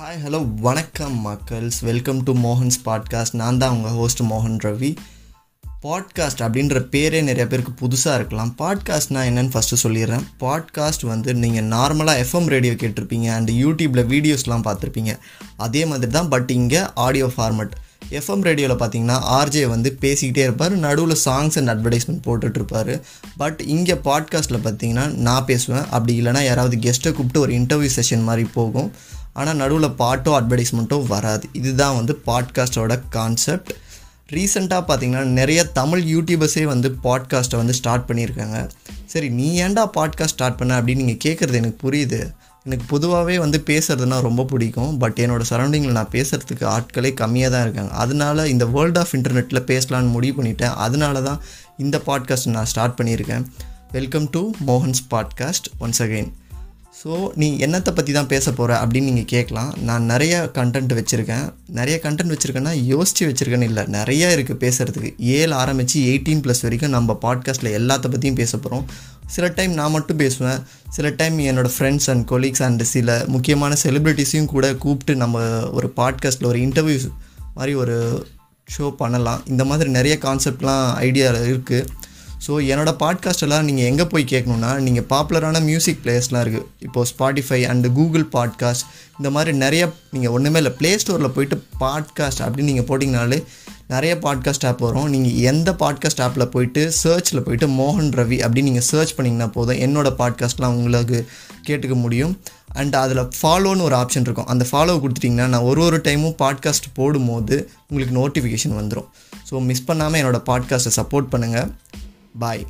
Hi hello வணக்கம் மக்கள்ஸ். Welcome to Mohan's podcast நான் தான் உங்கள் ஹோஸ்ட் மோகன் ரவி. பாட்காஸ்ட் அப்படின்ற பேரே நிறைய பேருக்கு புதுசாக இருக்கலாம். பாட்காஸ்ட்னா என்னென்னு ஃபஸ்ட்டு சொல்லிடுறேன். பாட்காஸ்ட் வந்து நீங்கள் நார்மலாக எஃப்எம் ரேடியோ கேட்டிருப்பீங்க அண்ட் யூடியூப்பில் வீடியோஸ்லாம் பார்த்துருப்பீங்க. அதே மாதிரி தான் பட் இங்கே ஆடியோ ஃபார்மட் எஃப்எம் ரேடியோவில் பார்த்தீங்கன்னா ஆர்ஜே வந்து பேசிக்கிட்டே இருப்பார். நடுவில் சாங்ஸ் அண்ட் அட்வர்டைஸ்மெண்ட் போட்டுட்ருப்பார் பட் இங்கே பாட்காஸ்ட்டில் பார்த்தீங்கன்னா நான் பேசுவேன். அப்படி இல்லைனா யாராவது கெஸ்ட்டை கூப்பிட்டு ஒரு இன்டர்வியூ செஷன் மாதிரி போகும். ஆனால் நடுவில் பாட்டோ அட்வர்டைஸ்மெண்ட்டோ வராது. இதுதான் வந்து பாட்காஸ்ட்டோட கான்செப்ட் ரீசெண்டாக பார்த்தீங்கன்னா நிறைய தமிழ் யூடியூபர்ஸே வந்து பாட்காஸ்ட்டை வந்து ஸ்டார்ட் பண்ணியிருக்காங்க. சரி நீ ஏன்டா பாட்காஸ்ட் ஸ்டார்ட் பண்ண அப்படின்னு நீங்கள் கேட்குறது எனக்கு புரியுது. எனக்கு பொதுவாகவே வந்து பேசுகிறதுனா ரொம்ப பிடிக்கும். பட் என்னோடய சரௌண்டிங்கில் நான் பேசுகிறதுக்கு ஆட்களே கம்மியாக தான் இருக்காங்க. அதனால இந்த வேர்ல்ட் ஆஃப் இன்டர்நெட்டில் பேசலான்னு முடிவு பண்ணிட்டேன். அதனால தான் இந்த பாட்காஸ்ட் நான் ஸ்டார்ட் பண்ணியிருக்கேன். Welcome to Mohan's podcast once again so நீ என்னத்தை பற்றி தான் பேச போகிற அப்படின்னு நீங்கள் கேட்கலாம். நான் நிறைய கண்டென்ட் வச்சுருக்கேன். நிறைய கண்டென்ட் வச்சுருக்கேன்னா யோசித்து வச்சுருக்கேன்னு இல்லை. நிறைய இருக்குது பேசுகிறதுக்கு ஏழு ஆரம்பித்து எயிட்டீன் ப்ளஸ் வரைக்கும் நம்ம பாட்காஸ்ட்டில் எல்லாத்த பற்றியும் பேச போகிறோம் சில டைம் நான் மட்டும் பேசுவேன். சில டைம் என்னோடய ஃப்ரெண்ட்ஸ் அண்ட் கொலீக்ஸ் அண்ட் சில முக்கியமான செலிப்ரிட்டிஸையும் கூட கூப்பிட்டு நம்ம ஒரு பாட்காஸ்ட்டில் ஒரு இன்டர்வியூ மாதிரி ஒரு ஷோ பண்ணலாம். இந்த மாதிரி நிறைய கான்செப்ட்லாம் ஐடியா இருக்குது ஸோ என்னோடய பாட்காஸ்ட் எல்லாம் நீங்கள் எங்கே போய் கேட்கணுன்னா நீங்கள் பாப்புலரான மியூசிக் பிளேஸ்லாம் இருக்குது இப்போது ஸ்பாட்டிஃபை அண்டு கூகுள் பாட்காஸ்ட் இந்த மாதிரி நிறைய நீங்கள் ஒன்றுமே இல்லை ப்ளே ஸ்டோரில் போயிட்டு பாட்காஸ்ட் அப்படின்னு நீங்கள் போட்டிங்கனாலே நிறைய பாட்காஸ்ட் ஆப் வரும். நீங்கள் எந்த பாட்காஸ்ட் ஆப்பில் போயிட்டு சர்ச்சில் போயிட்டு மோகன் ரவி அப்படின்னு நீங்கள் சர்ச் பண்ணிங்கன்னா போதும். என்னோடய பாட்காஸ்ட்லாம் உங்களுக்கு கேட்டுக்க முடியும். அண்ட் அதில் ஃபாலோன்னு ஒரு ஆப்ஷன் இருக்கும். அந்த ஃபாலோ கொடுத்துட்டிங்கன்னா நான் ஒரு ஒரு டைமும் பாட்காஸ்ட் போடும்போது உங்களுக்கு நோட்டிஃபிகேஷன் வந்துடும் ஸோ மிஸ் பண்ணாமல் என்னோடய பாட்காஸ்ட்டை சப்போர்ட் பண்ணுங்கள் பாய்